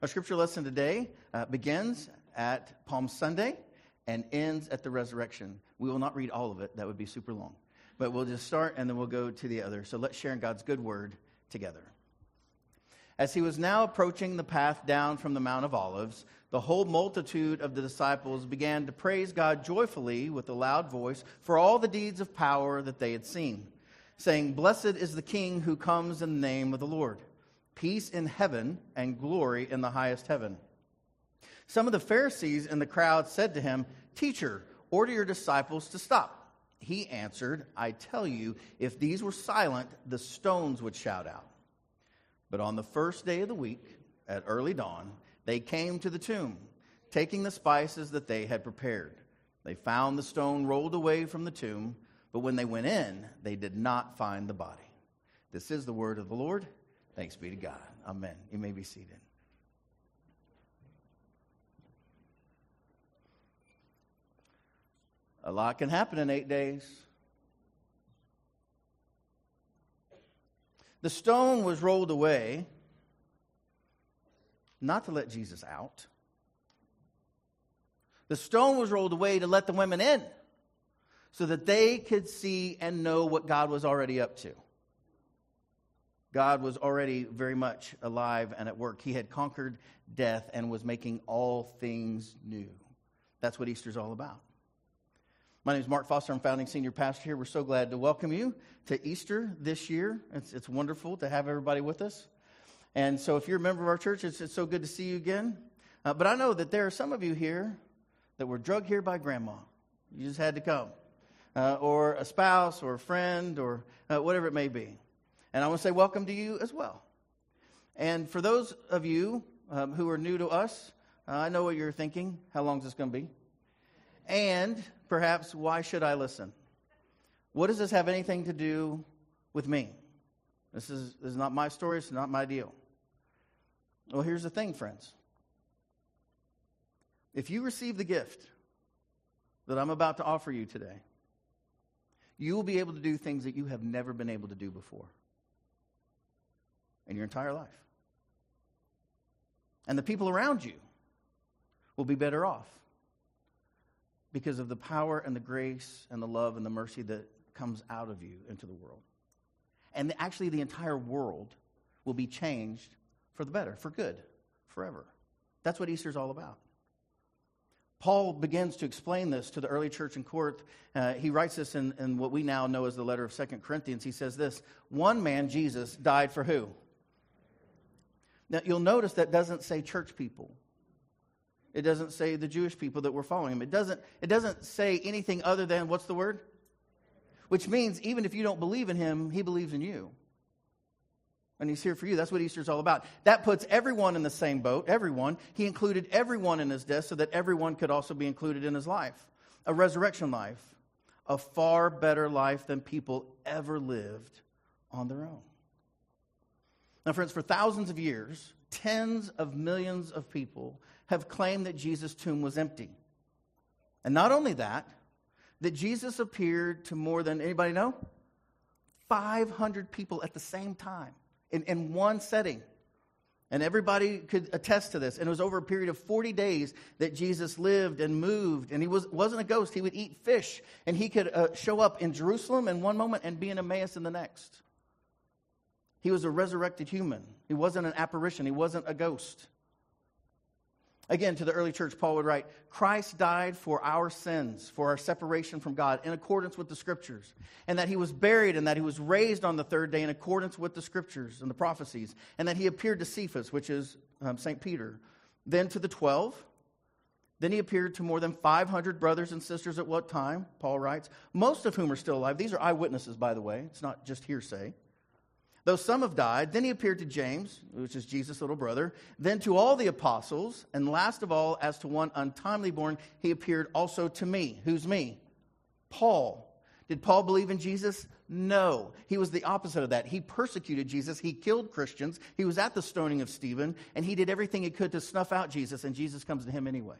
Our scripture lesson today uh, begins at Palm Sunday and ends at the resurrection. We will not read all of it, that would be super long. But we'll just start and then we'll go to the other. So let's share in God's good word together. As he was now approaching the path down from the Mount of Olives, the whole multitude of the disciples began to praise God joyfully with a loud voice for all the deeds of power that they had seen, saying, Blessed is the King who comes in the name of the Lord. Peace in heaven and glory in the highest heaven. Some of the Pharisees in the crowd said to him, Teacher, order your disciples to stop. He answered, I tell you, if these were silent, the stones would shout out. But on the first day of the week, at early dawn, they came to the tomb, taking the spices that they had prepared. They found the stone rolled away from the tomb, but when they went in, they did not find the body. This is the word of the Lord. Thanks be to God. Amen. You may be seated. A lot can happen in eight days. The stone was rolled away not to let Jesus out. The stone was rolled away to let the women in so that they could see and know what God was already up to. God was already very much alive and at work. He had conquered death and was making all things new. That's what Easter's all about. My name is Mark Foster. I'm founding senior pastor here. We're so glad to welcome you to Easter this year. It's, it's wonderful to have everybody with us. And so, if you're a member of our church, it's, it's so good to see you again. Uh, but I know that there are some of you here that were drugged here by grandma. You just had to come, uh, or a spouse, or a friend, or uh, whatever it may be. And I want to say welcome to you as well. And for those of you um, who are new to us, uh, I know what you're thinking. How long is this going to be? And perhaps, why should I listen? What does this have anything to do with me? This is, this is not my story, it's not my deal. Well, here's the thing, friends. If you receive the gift that I'm about to offer you today, you will be able to do things that you have never been able to do before in your entire life. And the people around you will be better off because of the power and the grace and the love and the mercy that comes out of you into the world. And actually, the entire world will be changed for the better, for good, forever. That's what Easter is all about. Paul begins to explain this to the early church in Corinth. Uh, he writes this in, in what we now know as the letter of Second Corinthians. He says this One man, Jesus, died for who? Now, you'll notice that doesn't say church people. It doesn't say the Jewish people that were following him. It doesn't, it doesn't say anything other than, what's the word? Which means even if you don't believe in him, he believes in you. And he's here for you. That's what Easter's all about. That puts everyone in the same boat, everyone. He included everyone in his death so that everyone could also be included in his life. A resurrection life, a far better life than people ever lived on their own. Now, friends, for thousands of years, tens of millions of people have claimed that Jesus' tomb was empty. And not only that, that Jesus appeared to more than anybody know? 500 people at the same time in, in one setting. And everybody could attest to this. And it was over a period of 40 days that Jesus lived and moved. And he was, wasn't a ghost. He would eat fish. And he could uh, show up in Jerusalem in one moment and be in Emmaus in the next. He was a resurrected human. He wasn't an apparition. He wasn't a ghost. Again, to the early church, Paul would write Christ died for our sins, for our separation from God, in accordance with the scriptures, and that he was buried and that he was raised on the third day in accordance with the scriptures and the prophecies, and that he appeared to Cephas, which is um, St. Peter, then to the twelve. Then he appeared to more than 500 brothers and sisters at what time? Paul writes, most of whom are still alive. These are eyewitnesses, by the way. It's not just hearsay though some have died. Then he appeared to James, which is Jesus' little brother, then to all the apostles, and last of all, as to one untimely born, he appeared also to me. Who's me? Paul. Did Paul believe in Jesus? No. He was the opposite of that. He persecuted Jesus. He killed Christians. He was at the stoning of Stephen, and he did everything he could to snuff out Jesus, and Jesus comes to him anyway.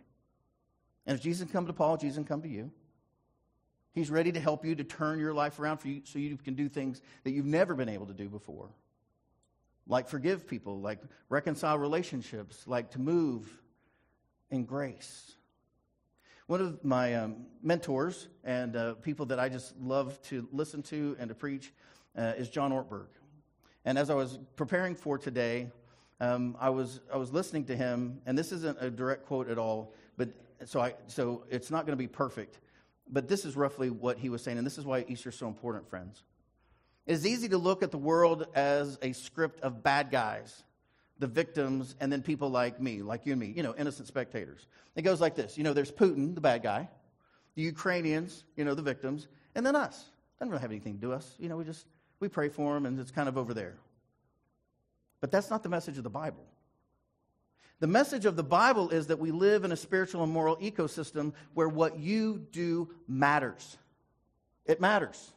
And if Jesus come to Paul, Jesus come to you. He's ready to help you to turn your life around for you so you can do things that you've never been able to do before. like forgive people, like reconcile relationships, like to move in grace. One of my um, mentors and uh, people that I just love to listen to and to preach uh, is John Ortberg. And as I was preparing for today, um, I, was, I was listening to him, and this isn't a direct quote at all, but so, I, so it's not going to be perfect. But this is roughly what he was saying, and this is why Easter is so important, friends. It is easy to look at the world as a script of bad guys, the victims, and then people like me, like you and me, you know, innocent spectators. It goes like this you know, there's Putin, the bad guy, the Ukrainians, you know, the victims, and then us. Doesn't really have anything to do with us. You know, we just we pray for them, and it's kind of over there. But that's not the message of the Bible. The message of the Bible is that we live in a spiritual and moral ecosystem where what you do matters. It matters.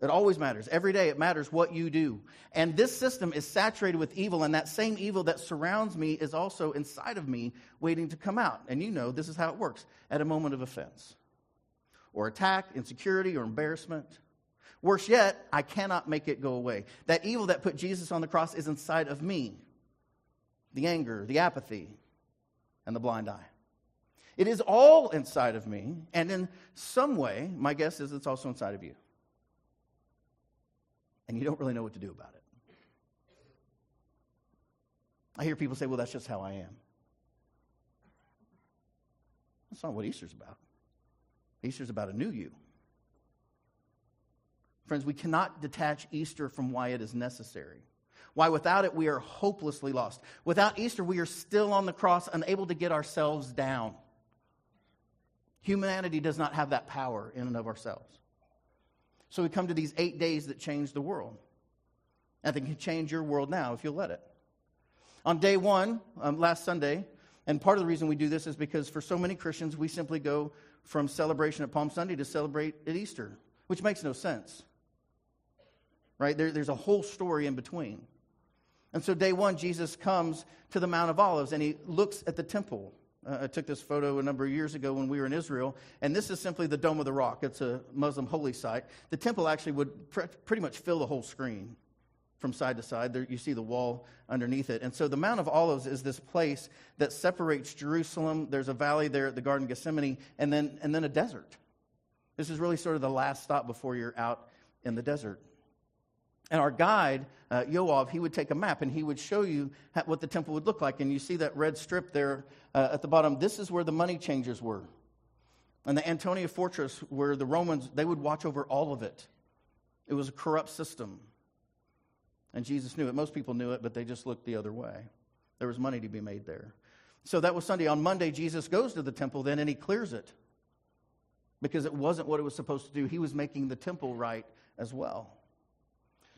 It always matters. Every day it matters what you do. And this system is saturated with evil, and that same evil that surrounds me is also inside of me waiting to come out. And you know this is how it works at a moment of offense or attack, insecurity, or embarrassment. Worse yet, I cannot make it go away. That evil that put Jesus on the cross is inside of me the anger, the apathy, and the blind eye. It is all inside of me, and in some way, my guess is it's also inside of you. And you don't really know what to do about it. I hear people say, well, that's just how I am. That's not what Easter's about. Easter's about a new you. Friends, we cannot detach Easter from why it is necessary. Why without it we are hopelessly lost. Without Easter, we are still on the cross, unable to get ourselves down. Humanity does not have that power in and of ourselves. So we come to these eight days that change the world. And they can change your world now if you'll let it. On day one, um, last Sunday, and part of the reason we do this is because for so many Christians, we simply go from celebration at Palm Sunday to celebrate at Easter, which makes no sense right? There, there's a whole story in between. And so, day one, Jesus comes to the Mount of Olives and he looks at the temple. Uh, I took this photo a number of years ago when we were in Israel, and this is simply the Dome of the Rock. It's a Muslim holy site. The temple actually would pre- pretty much fill the whole screen from side to side. There, you see the wall underneath it. And so the Mount of Olives is this place that separates Jerusalem. There's a valley there at the Garden of Gethsemane, and then, and then a desert. This is really sort of the last stop before you're out in the desert. And our guide, uh, Yoav, he would take a map and he would show you what the temple would look like. And you see that red strip there uh, at the bottom. This is where the money changers were. And the Antonia fortress, where the Romans, they would watch over all of it. It was a corrupt system. And Jesus knew it. Most people knew it, but they just looked the other way. There was money to be made there. So that was Sunday. On Monday, Jesus goes to the temple then and he clears it because it wasn't what it was supposed to do. He was making the temple right as well.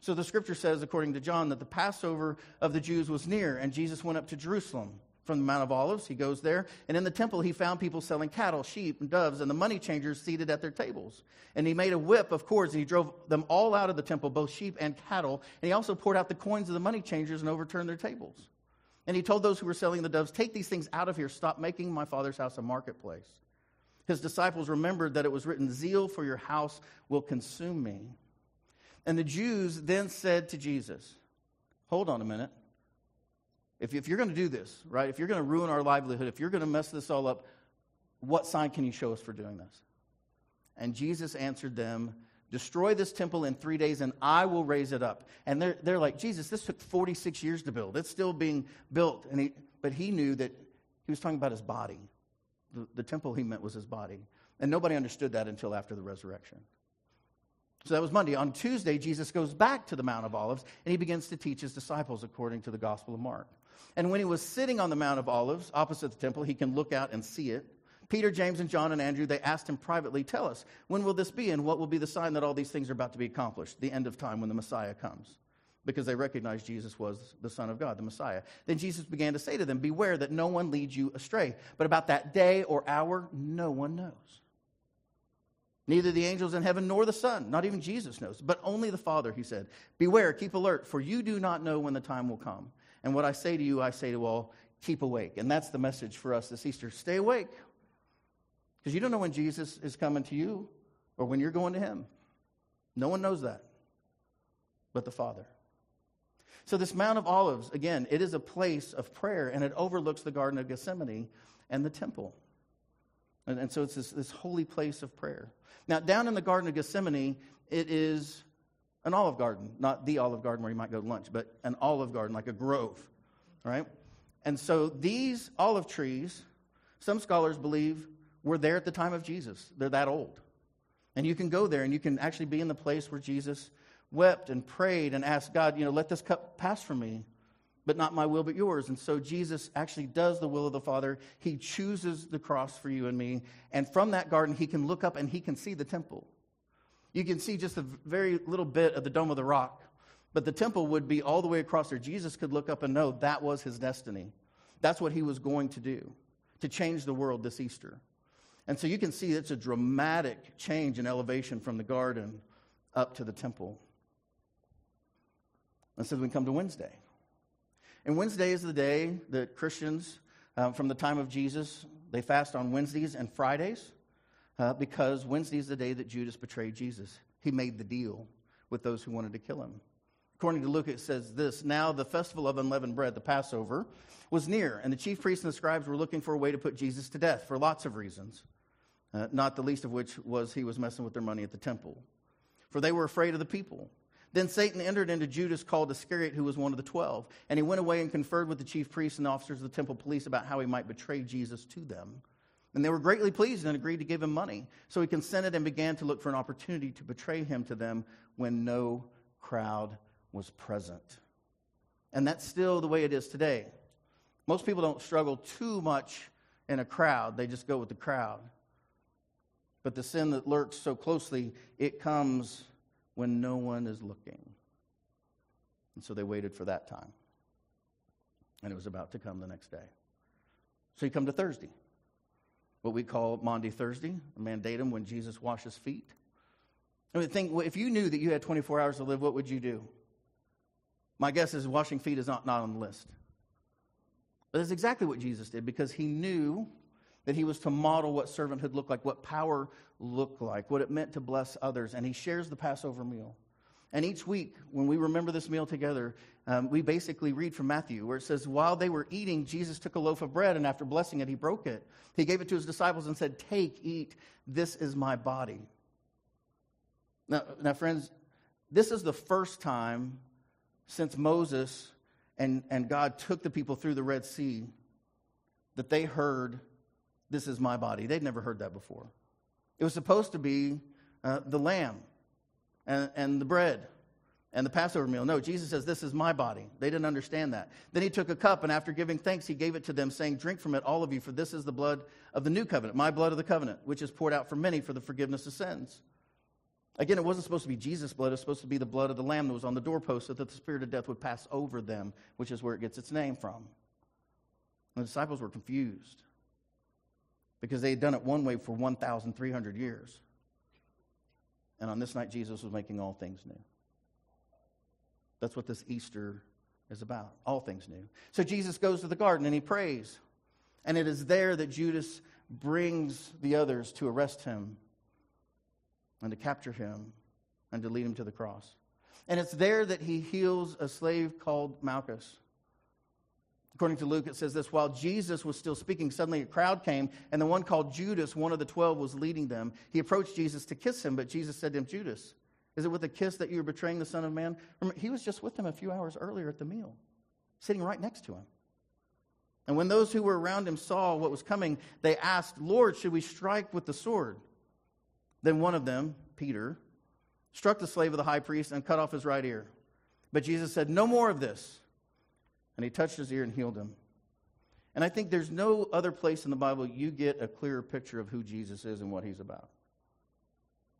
So the scripture says, according to John, that the Passover of the Jews was near, and Jesus went up to Jerusalem from the Mount of Olives. He goes there, and in the temple he found people selling cattle, sheep, and doves, and the money changers seated at their tables. And he made a whip of cords, and he drove them all out of the temple, both sheep and cattle. And he also poured out the coins of the money changers and overturned their tables. And he told those who were selling the doves, Take these things out of here. Stop making my father's house a marketplace. His disciples remembered that it was written, Zeal for your house will consume me. And the Jews then said to Jesus, Hold on a minute. If, if you're going to do this, right, if you're going to ruin our livelihood, if you're going to mess this all up, what sign can you show us for doing this? And Jesus answered them, Destroy this temple in three days, and I will raise it up. And they're, they're like, Jesus, this took 46 years to build. It's still being built. And he, but he knew that he was talking about his body. The, the temple he meant was his body. And nobody understood that until after the resurrection. So that was Monday. On Tuesday, Jesus goes back to the Mount of Olives and he begins to teach his disciples according to the Gospel of Mark. And when he was sitting on the Mount of Olives opposite the temple, he can look out and see it. Peter, James, and John and Andrew, they asked him privately, Tell us, when will this be and what will be the sign that all these things are about to be accomplished, the end of time when the Messiah comes? Because they recognized Jesus was the Son of God, the Messiah. Then Jesus began to say to them, Beware that no one leads you astray. But about that day or hour, no one knows Neither the angels in heaven nor the Son, not even Jesus knows, but only the Father, he said. Beware, keep alert, for you do not know when the time will come. And what I say to you, I say to all, keep awake. And that's the message for us this Easter. Stay awake. Because you don't know when Jesus is coming to you or when you're going to him. No one knows that but the Father. So, this Mount of Olives, again, it is a place of prayer, and it overlooks the Garden of Gethsemane and the temple. And, and so, it's this, this holy place of prayer. Now, down in the Garden of Gethsemane, it is an olive garden, not the olive garden where you might go to lunch, but an olive garden, like a grove, right? And so, these olive trees, some scholars believe, were there at the time of Jesus. They're that old. And you can go there and you can actually be in the place where Jesus wept and prayed and asked God, you know, let this cup pass from me, but not my will, but yours. And so Jesus actually does the will of the Father. He chooses the cross for you and me. And from that garden, he can look up and he can see the temple. You can see just a very little bit of the Dome of the Rock, but the temple would be all the way across there. Jesus could look up and know that was his destiny. That's what he was going to do, to change the world this Easter. And so you can see it's a dramatic change in elevation from the garden up to the temple. And so we come to Wednesday. And Wednesday is the day that Christians um, from the time of Jesus, they fast on Wednesdays and Fridays uh, because Wednesday is the day that Judas betrayed Jesus. He made the deal with those who wanted to kill him. According to Luke, it says this Now the festival of unleavened bread, the Passover, was near, and the chief priests and the scribes were looking for a way to put Jesus to death for lots of reasons, uh, not the least of which was he was messing with their money at the temple. For they were afraid of the people. Then Satan entered into Judas, called Iscariot, who was one of the twelve. And he went away and conferred with the chief priests and officers of the temple police about how he might betray Jesus to them. And they were greatly pleased and agreed to give him money. So he consented and began to look for an opportunity to betray him to them when no crowd was present. And that's still the way it is today. Most people don't struggle too much in a crowd, they just go with the crowd. But the sin that lurks so closely, it comes when no one is looking. And so they waited for that time. And it was about to come the next day. So you come to Thursday, what we call Maundy Thursday, a mandatum when Jesus washes feet. I mean, think if you knew that you had 24 hours to live, what would you do? My guess is washing feet is not, not on the list. But that's exactly what Jesus did because he knew that he was to model what servanthood looked like, what power looked like, what it meant to bless others. And he shares the Passover meal. And each week, when we remember this meal together, um, we basically read from Matthew, where it says, While they were eating, Jesus took a loaf of bread, and after blessing it, he broke it. He gave it to his disciples and said, Take, eat, this is my body. Now, now friends, this is the first time since Moses and, and God took the people through the Red Sea that they heard this is my body. They'd never heard that before. It was supposed to be uh, the lamb and, and the bread and the Passover meal. No, Jesus says, This is my body. They didn't understand that. Then he took a cup, and after giving thanks, he gave it to them, saying, Drink from it, all of you, for this is the blood of the new covenant, my blood of the covenant, which is poured out for many for the forgiveness of sins. Again, it wasn't supposed to be Jesus' blood, it was supposed to be the blood of the lamb that was on the doorpost so that the spirit of death would pass over them, which is where it gets its name from. The disciples were confused because they had done it one way for 1,300 years. And on this night, Jesus was making all things new. That's what this Easter is about all things new. So Jesus goes to the garden and he prays. And it is there that Judas brings the others to arrest him and to capture him and to lead him to the cross. And it's there that he heals a slave called Malchus. According to Luke, it says this While Jesus was still speaking, suddenly a crowd came, and the one called Judas, one of the twelve, was leading them. He approached Jesus to kiss him, but Jesus said to him, Judas, is it with a kiss that you are betraying the Son of Man? Remember, he was just with them a few hours earlier at the meal, sitting right next to him. And when those who were around him saw what was coming, they asked, Lord, should we strike with the sword? Then one of them, Peter, struck the slave of the high priest and cut off his right ear. But Jesus said, No more of this and he touched his ear and healed him. And I think there's no other place in the Bible you get a clearer picture of who Jesus is and what he's about.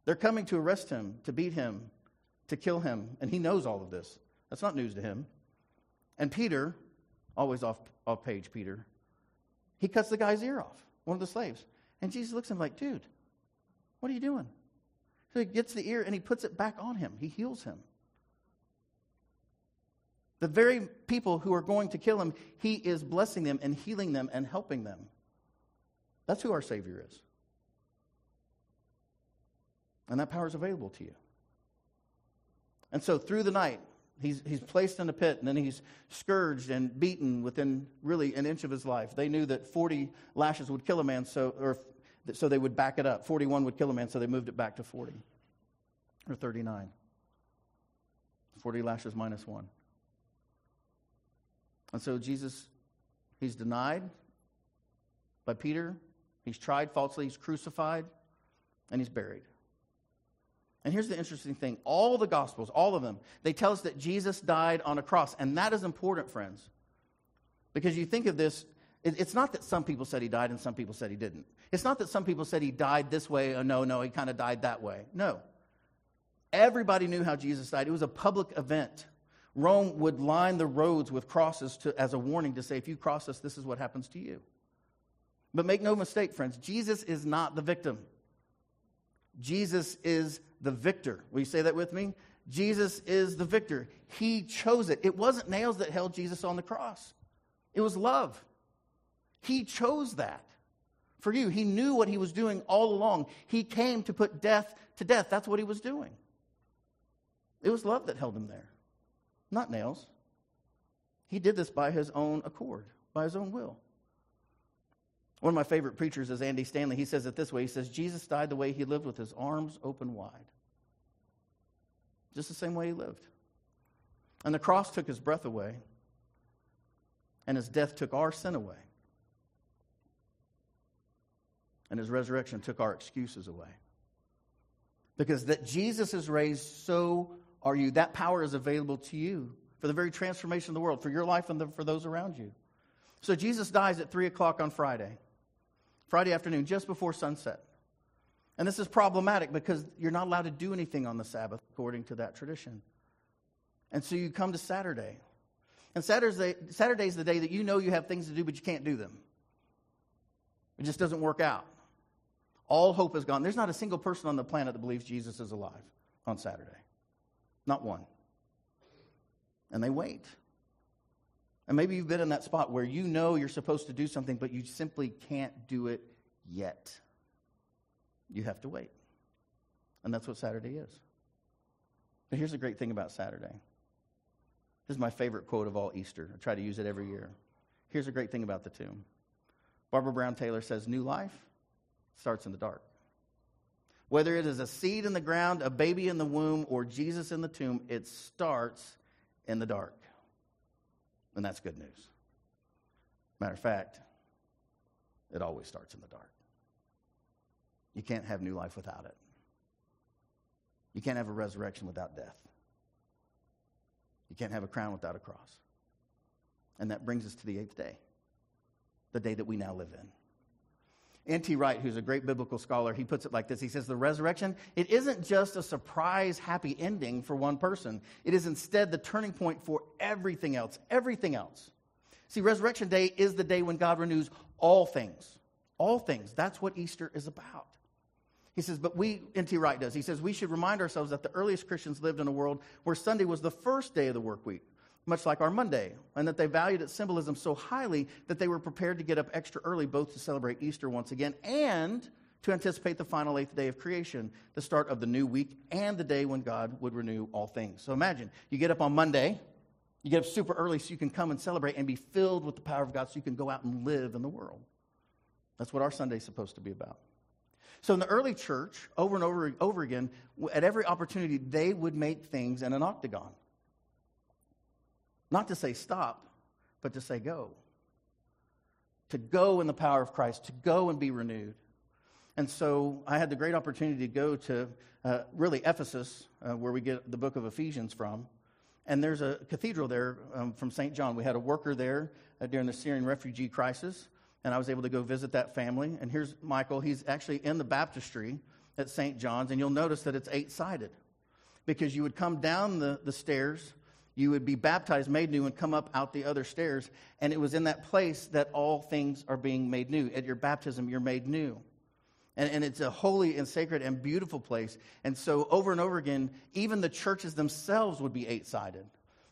They're coming to arrest him, to beat him, to kill him, and he knows all of this. That's not news to him. And Peter, always off, off page, Peter, he cuts the guy's ear off, one of the slaves. And Jesus looks at him like, dude, what are you doing? So he gets the ear and he puts it back on him. He heals him. The very people who are going to kill him, he is blessing them and healing them and helping them. That's who our Savior is. And that power is available to you. And so through the night, He's, he's placed in a pit and then he's scourged and beaten within really an inch of his life. They knew that 40 lashes would kill a man, so, or, so they would back it up. 41 would kill a man, so they moved it back to 40 or 39. 40 lashes minus one. And so Jesus, he's denied by Peter, he's tried falsely, he's crucified, and he's buried. And here's the interesting thing all the Gospels, all of them, they tell us that Jesus died on a cross. And that is important, friends. Because you think of this, it's not that some people said he died and some people said he didn't. It's not that some people said he died this way, or no, no, he kind of died that way. No. Everybody knew how Jesus died. It was a public event. Rome would line the roads with crosses to, as a warning to say, if you cross us, this is what happens to you. But make no mistake, friends, Jesus is not the victim. Jesus is the victor. Will you say that with me? Jesus is the victor. He chose it. It wasn't nails that held Jesus on the cross, it was love. He chose that for you. He knew what he was doing all along. He came to put death to death. That's what he was doing. It was love that held him there, not nails. He did this by his own accord, by his own will. One of my favorite preachers is Andy Stanley. He says it this way He says, Jesus died the way he lived with his arms open wide. Just the same way he lived. And the cross took his breath away, and his death took our sin away. And his resurrection took our excuses away. Because that Jesus is raised, so are you. That power is available to you for the very transformation of the world, for your life and the, for those around you. So Jesus dies at 3 o'clock on Friday. Friday afternoon, just before sunset. And this is problematic because you're not allowed to do anything on the Sabbath according to that tradition. And so you come to Saturday. And Saturday, Saturday is the day that you know you have things to do, but you can't do them. It just doesn't work out. All hope is gone. There's not a single person on the planet that believes Jesus is alive on Saturday. Not one. And they wait. And maybe you've been in that spot where you know you're supposed to do something, but you simply can't do it yet. You have to wait. And that's what Saturday is. But here's the great thing about Saturday. This is my favorite quote of all Easter. I try to use it every year. Here's the great thing about the tomb. Barbara Brown Taylor says, New life starts in the dark. Whether it is a seed in the ground, a baby in the womb, or Jesus in the tomb, it starts in the dark And that's good news. Matter of fact, it always starts in the dark. You can't have new life without it. You can't have a resurrection without death. You can't have a crown without a cross. And that brings us to the eighth day, the day that we now live in. N.T. Wright, who's a great biblical scholar, he puts it like this. He says, The resurrection, it isn't just a surprise, happy ending for one person. It is instead the turning point for everything else. Everything else. See, Resurrection Day is the day when God renews all things. All things. That's what Easter is about. He says, but we, N.T. Wright does, he says, we should remind ourselves that the earliest Christians lived in a world where Sunday was the first day of the work week much like our Monday, and that they valued its symbolism so highly that they were prepared to get up extra early both to celebrate Easter once again and to anticipate the final eighth day of creation, the start of the new week, and the day when God would renew all things. So imagine you get up on Monday, you get up super early so you can come and celebrate and be filled with the power of God so you can go out and live in the world. That's what our Sunday is supposed to be about. So in the early church, over and over, over again, at every opportunity, they would make things in an octagon. Not to say stop, but to say go. To go in the power of Christ, to go and be renewed. And so I had the great opportunity to go to uh, really Ephesus, uh, where we get the book of Ephesians from. And there's a cathedral there um, from St. John. We had a worker there uh, during the Syrian refugee crisis, and I was able to go visit that family. And here's Michael. He's actually in the baptistry at St. John's, and you'll notice that it's eight sided because you would come down the, the stairs you would be baptized, made new, and come up out the other stairs. And it was in that place that all things are being made new. At your baptism, you're made new. And, and it's a holy and sacred and beautiful place. And so, over and over again, even the churches themselves would be eight sided.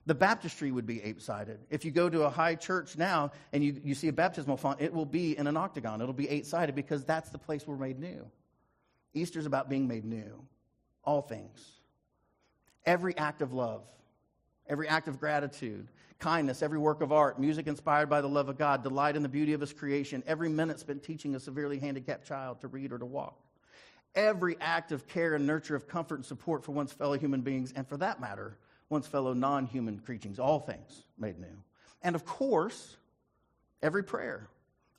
The baptistry would be eight sided. If you go to a high church now and you, you see a baptismal font, it will be in an octagon. It'll be eight sided because that's the place we're made new. Easter's about being made new. All things. Every act of love every act of gratitude, kindness, every work of art, music inspired by the love of God, delight in the beauty of His creation, every minute spent teaching a severely handicapped child to read or to walk, every act of care and nurture of comfort and support for one's fellow human beings, and for that matter, one's fellow non human creatures, all things made new. And of course, every prayer,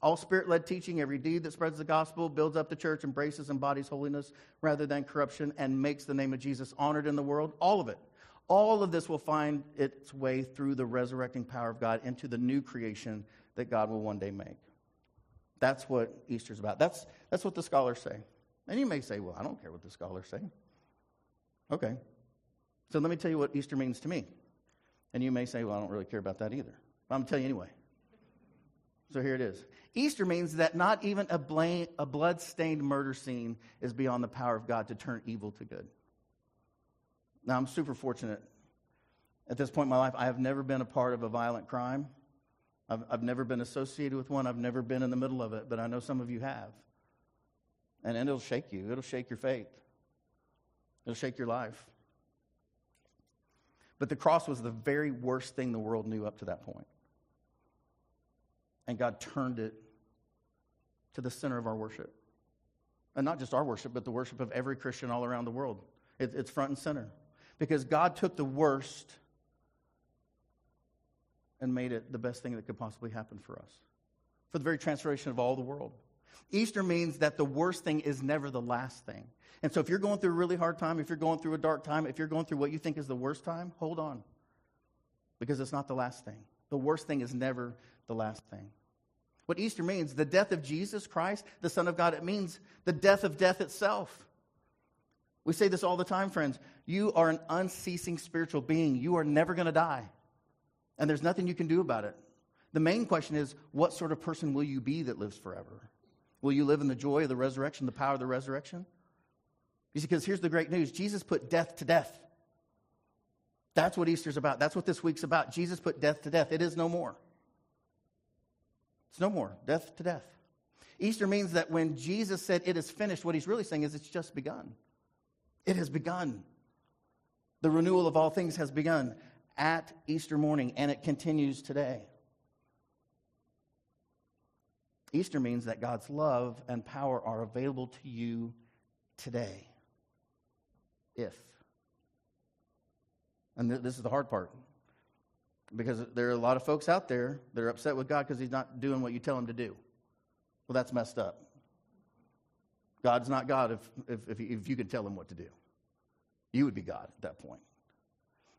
all spirit led teaching, every deed that spreads the gospel, builds up the church, embraces and embodies holiness rather than corruption, and makes the name of Jesus honored in the world, all of it. All of this will find its way through the resurrecting power of God into the new creation that God will one day make. That's what Easter's about. That's, that's what the scholars say. And you may say, well, I don't care what the scholars say. Okay. So let me tell you what Easter means to me. And you may say, well, I don't really care about that either. But I'm going to tell you anyway. So here it is. Easter means that not even a, a blood-stained murder scene is beyond the power of God to turn evil to good. Now, I'm super fortunate. At this point in my life, I have never been a part of a violent crime. I've, I've never been associated with one. I've never been in the middle of it, but I know some of you have. And, and it'll shake you, it'll shake your faith, it'll shake your life. But the cross was the very worst thing the world knew up to that point. And God turned it to the center of our worship. And not just our worship, but the worship of every Christian all around the world. It, it's front and center. Because God took the worst and made it the best thing that could possibly happen for us, for the very transformation of all the world. Easter means that the worst thing is never the last thing. And so if you're going through a really hard time, if you're going through a dark time, if you're going through what you think is the worst time, hold on. Because it's not the last thing. The worst thing is never the last thing. What Easter means, the death of Jesus Christ, the Son of God, it means the death of death itself. We say this all the time, friends. You are an unceasing spiritual being. You are never going to die. And there's nothing you can do about it. The main question is what sort of person will you be that lives forever? Will you live in the joy of the resurrection, the power of the resurrection? You see, because here's the great news Jesus put death to death. That's what Easter's about. That's what this week's about. Jesus put death to death. It is no more. It's no more. Death to death. Easter means that when Jesus said it is finished, what he's really saying is it's just begun. It has begun. The renewal of all things has begun at Easter morning, and it continues today. Easter means that God's love and power are available to you today. If. And th- this is the hard part. Because there are a lot of folks out there that are upset with God because He's not doing what you tell Him to do. Well, that's messed up. God's not God if, if, if, if you could tell him what to do. You would be God at that point.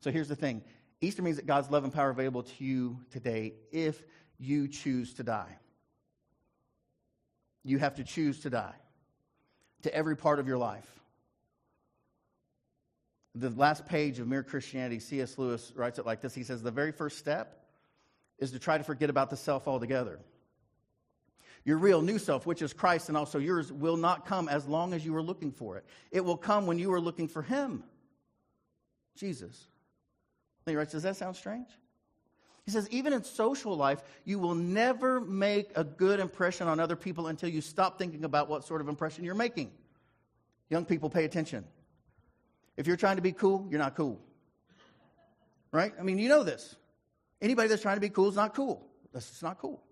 So here's the thing Easter means that God's love and power available to you today if you choose to die. You have to choose to die to every part of your life. The last page of Mere Christianity, C.S. Lewis writes it like this He says, The very first step is to try to forget about the self altogether. Your real new self, which is Christ and also yours, will not come as long as you are looking for it. It will come when you are looking for Him, Jesus. Then he writes, Does that sound strange? He says, even in social life, you will never make a good impression on other people until you stop thinking about what sort of impression you're making. Young people, pay attention. If you're trying to be cool, you're not cool. Right? I mean, you know this. Anybody that's trying to be cool is not cool. That's just not cool.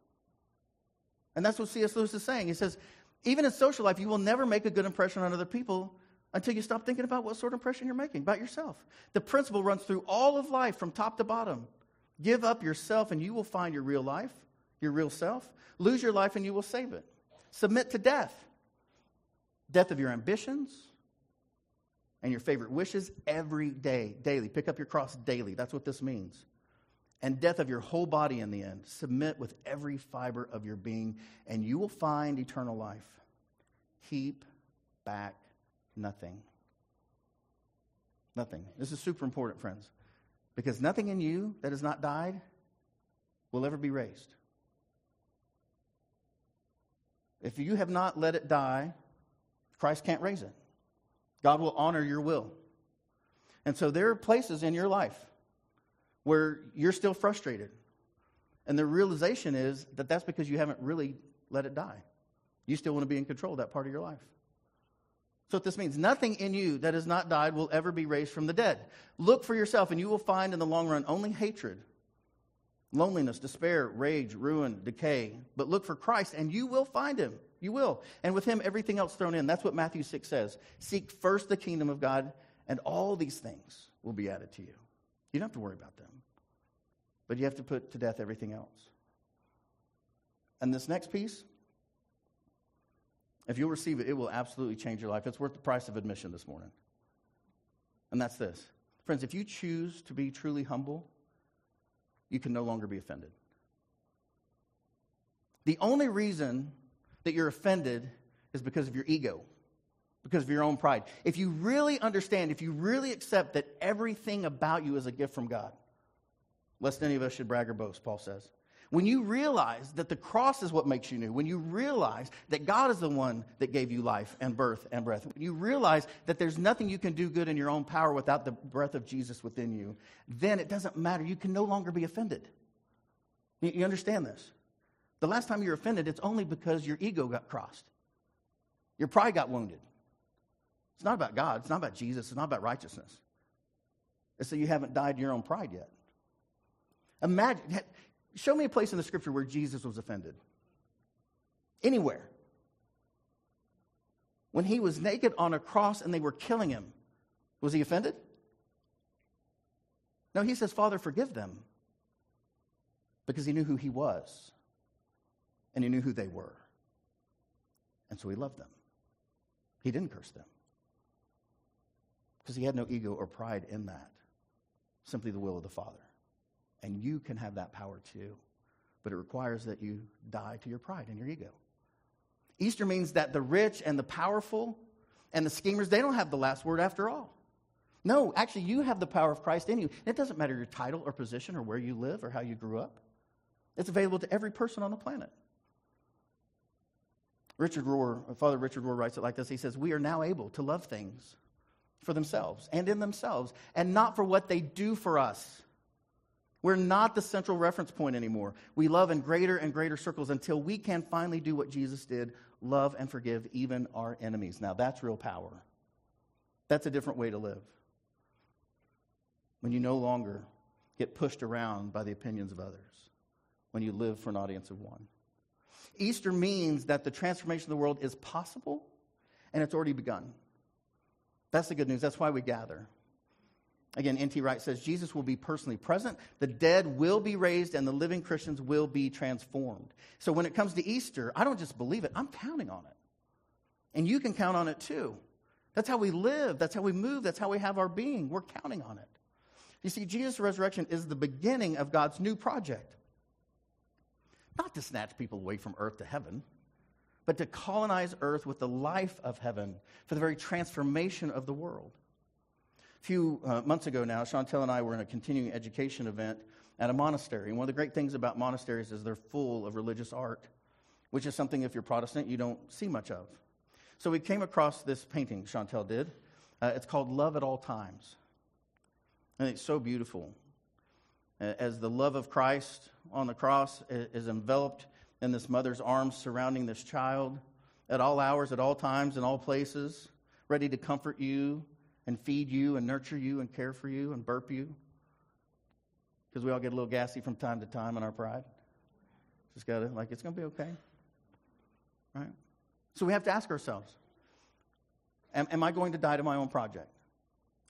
And that's what C.S. Lewis is saying. He says, even in social life, you will never make a good impression on other people until you stop thinking about what sort of impression you're making about yourself. The principle runs through all of life from top to bottom. Give up yourself and you will find your real life, your real self. Lose your life and you will save it. Submit to death. Death of your ambitions and your favorite wishes every day, daily. Pick up your cross daily. That's what this means and death of your whole body in the end. Submit with every fiber of your being, and you will find eternal life. Keep back nothing. Nothing. This is super important, friends, because nothing in you that has not died will ever be raised. If you have not let it die, Christ can't raise it. God will honor your will. And so there are places in your life where you're still frustrated. And the realization is that that's because you haven't really let it die. You still want to be in control of that part of your life. So, what this means, nothing in you that has not died will ever be raised from the dead. Look for yourself, and you will find in the long run only hatred, loneliness, despair, rage, ruin, decay. But look for Christ, and you will find him. You will. And with him, everything else thrown in. That's what Matthew 6 says. Seek first the kingdom of God, and all these things will be added to you. You don't have to worry about them, but you have to put to death everything else. And this next piece, if you'll receive it, it will absolutely change your life. It's worth the price of admission this morning. And that's this. Friends, if you choose to be truly humble, you can no longer be offended. The only reason that you're offended is because of your ego, because of your own pride. If you really understand, if you really accept that everything about you is a gift from God, lest any of us should brag or boast, Paul says. When you realize that the cross is what makes you new, when you realize that God is the one that gave you life and birth and breath, when you realize that there's nothing you can do good in your own power without the breath of Jesus within you, then it doesn't matter. You can no longer be offended. You understand this? The last time you're offended, it's only because your ego got crossed. Your pride got wounded. It's not about God. It's not about Jesus. It's not about righteousness. It's that you haven't died to your own pride yet. Imagine, show me a place in the scripture where Jesus was offended. Anywhere. When he was naked on a cross and they were killing him, was he offended? No, he says, Father, forgive them. Because he knew who he was and he knew who they were. And so he loved them. He didn't curse them because he had no ego or pride in that. Simply the will of the Father. And you can have that power too, but it requires that you die to your pride and your ego. Easter means that the rich and the powerful and the schemers, they don't have the last word after all. No, actually, you have the power of Christ in you. It doesn't matter your title or position or where you live or how you grew up, it's available to every person on the planet. Richard Rohr, Father Richard Rohr writes it like this. He says, We are now able to love things for themselves and in themselves, and not for what they do for us. We're not the central reference point anymore. We love in greater and greater circles until we can finally do what Jesus did love and forgive even our enemies. Now, that's real power. That's a different way to live. When you no longer get pushed around by the opinions of others, when you live for an audience of one. Easter means that the transformation of the world is possible and it's already begun. That's the good news. That's why we gather. Again, N.T. Wright says Jesus will be personally present, the dead will be raised, and the living Christians will be transformed. So when it comes to Easter, I don't just believe it, I'm counting on it. And you can count on it too. That's how we live, that's how we move, that's how we have our being. We're counting on it. You see, Jesus' resurrection is the beginning of God's new project not to snatch people away from earth to heaven, but to colonize earth with the life of heaven for the very transformation of the world. A few uh, months ago now, Chantel and I were in a continuing education event at a monastery. And one of the great things about monasteries is they're full of religious art, which is something, if you're Protestant, you don't see much of. So we came across this painting, Chantel did. Uh, it's called Love at All Times. And it's so beautiful. As the love of Christ on the cross is enveloped in this mother's arms surrounding this child at all hours, at all times, in all places, ready to comfort you and feed you and nurture you and care for you and burp you. Because we all get a little gassy from time to time in our pride. Just got to, like, it's going to be okay. Right? So we have to ask ourselves am, am I going to die to my own project?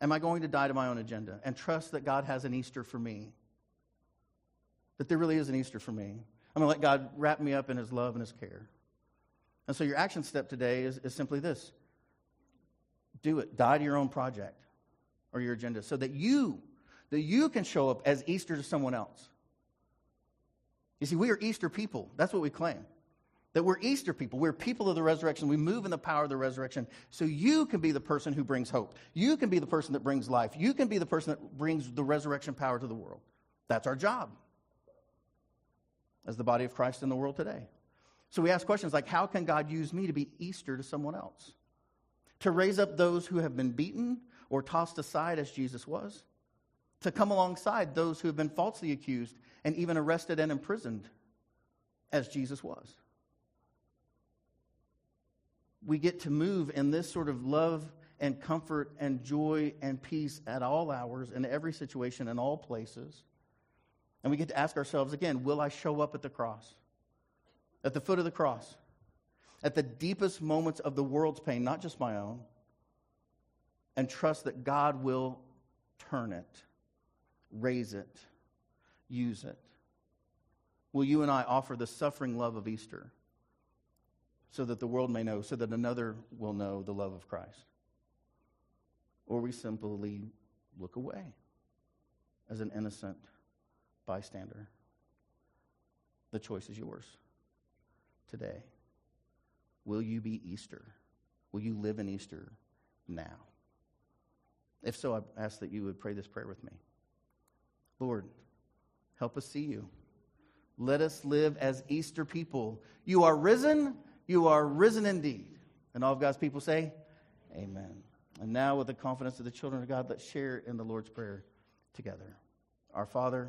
Am I going to die to my own agenda and trust that God has an Easter for me? that there really is an Easter for me. I'm going to let God wrap me up in his love and his care. And so your action step today is, is simply this do it. Die to your own project or your agenda so that you, that you can show up as Easter to someone else. You see, we are Easter people. That's what we claim. That we're Easter people. We're people of the resurrection. We move in the power of the resurrection. So you can be the person who brings hope. You can be the person that brings life. You can be the person that brings the resurrection power to the world. That's our job as the body of Christ in the world today. So we ask questions like how can God use me to be Easter to someone else? To raise up those who have been beaten or tossed aside as Jesus was? To come alongside those who have been falsely accused and even arrested and imprisoned as Jesus was? we get to move in this sort of love and comfort and joy and peace at all hours, in every situation, in all places. And we get to ask ourselves again will I show up at the cross? At the foot of the cross? At the deepest moments of the world's pain, not just my own, and trust that God will turn it, raise it, use it? Will you and I offer the suffering love of Easter so that the world may know, so that another will know the love of Christ? Or we simply look away as an innocent bystander. The choice is yours today. Will you be Easter? Will you live in Easter now? If so, I ask that you would pray this prayer with me. Lord, help us see you. Let us live as Easter people. You are risen. You are risen indeed. And all of God's people say, Amen. And now, with the confidence of the children of God, let's share in the Lord's Prayer together. Our Father,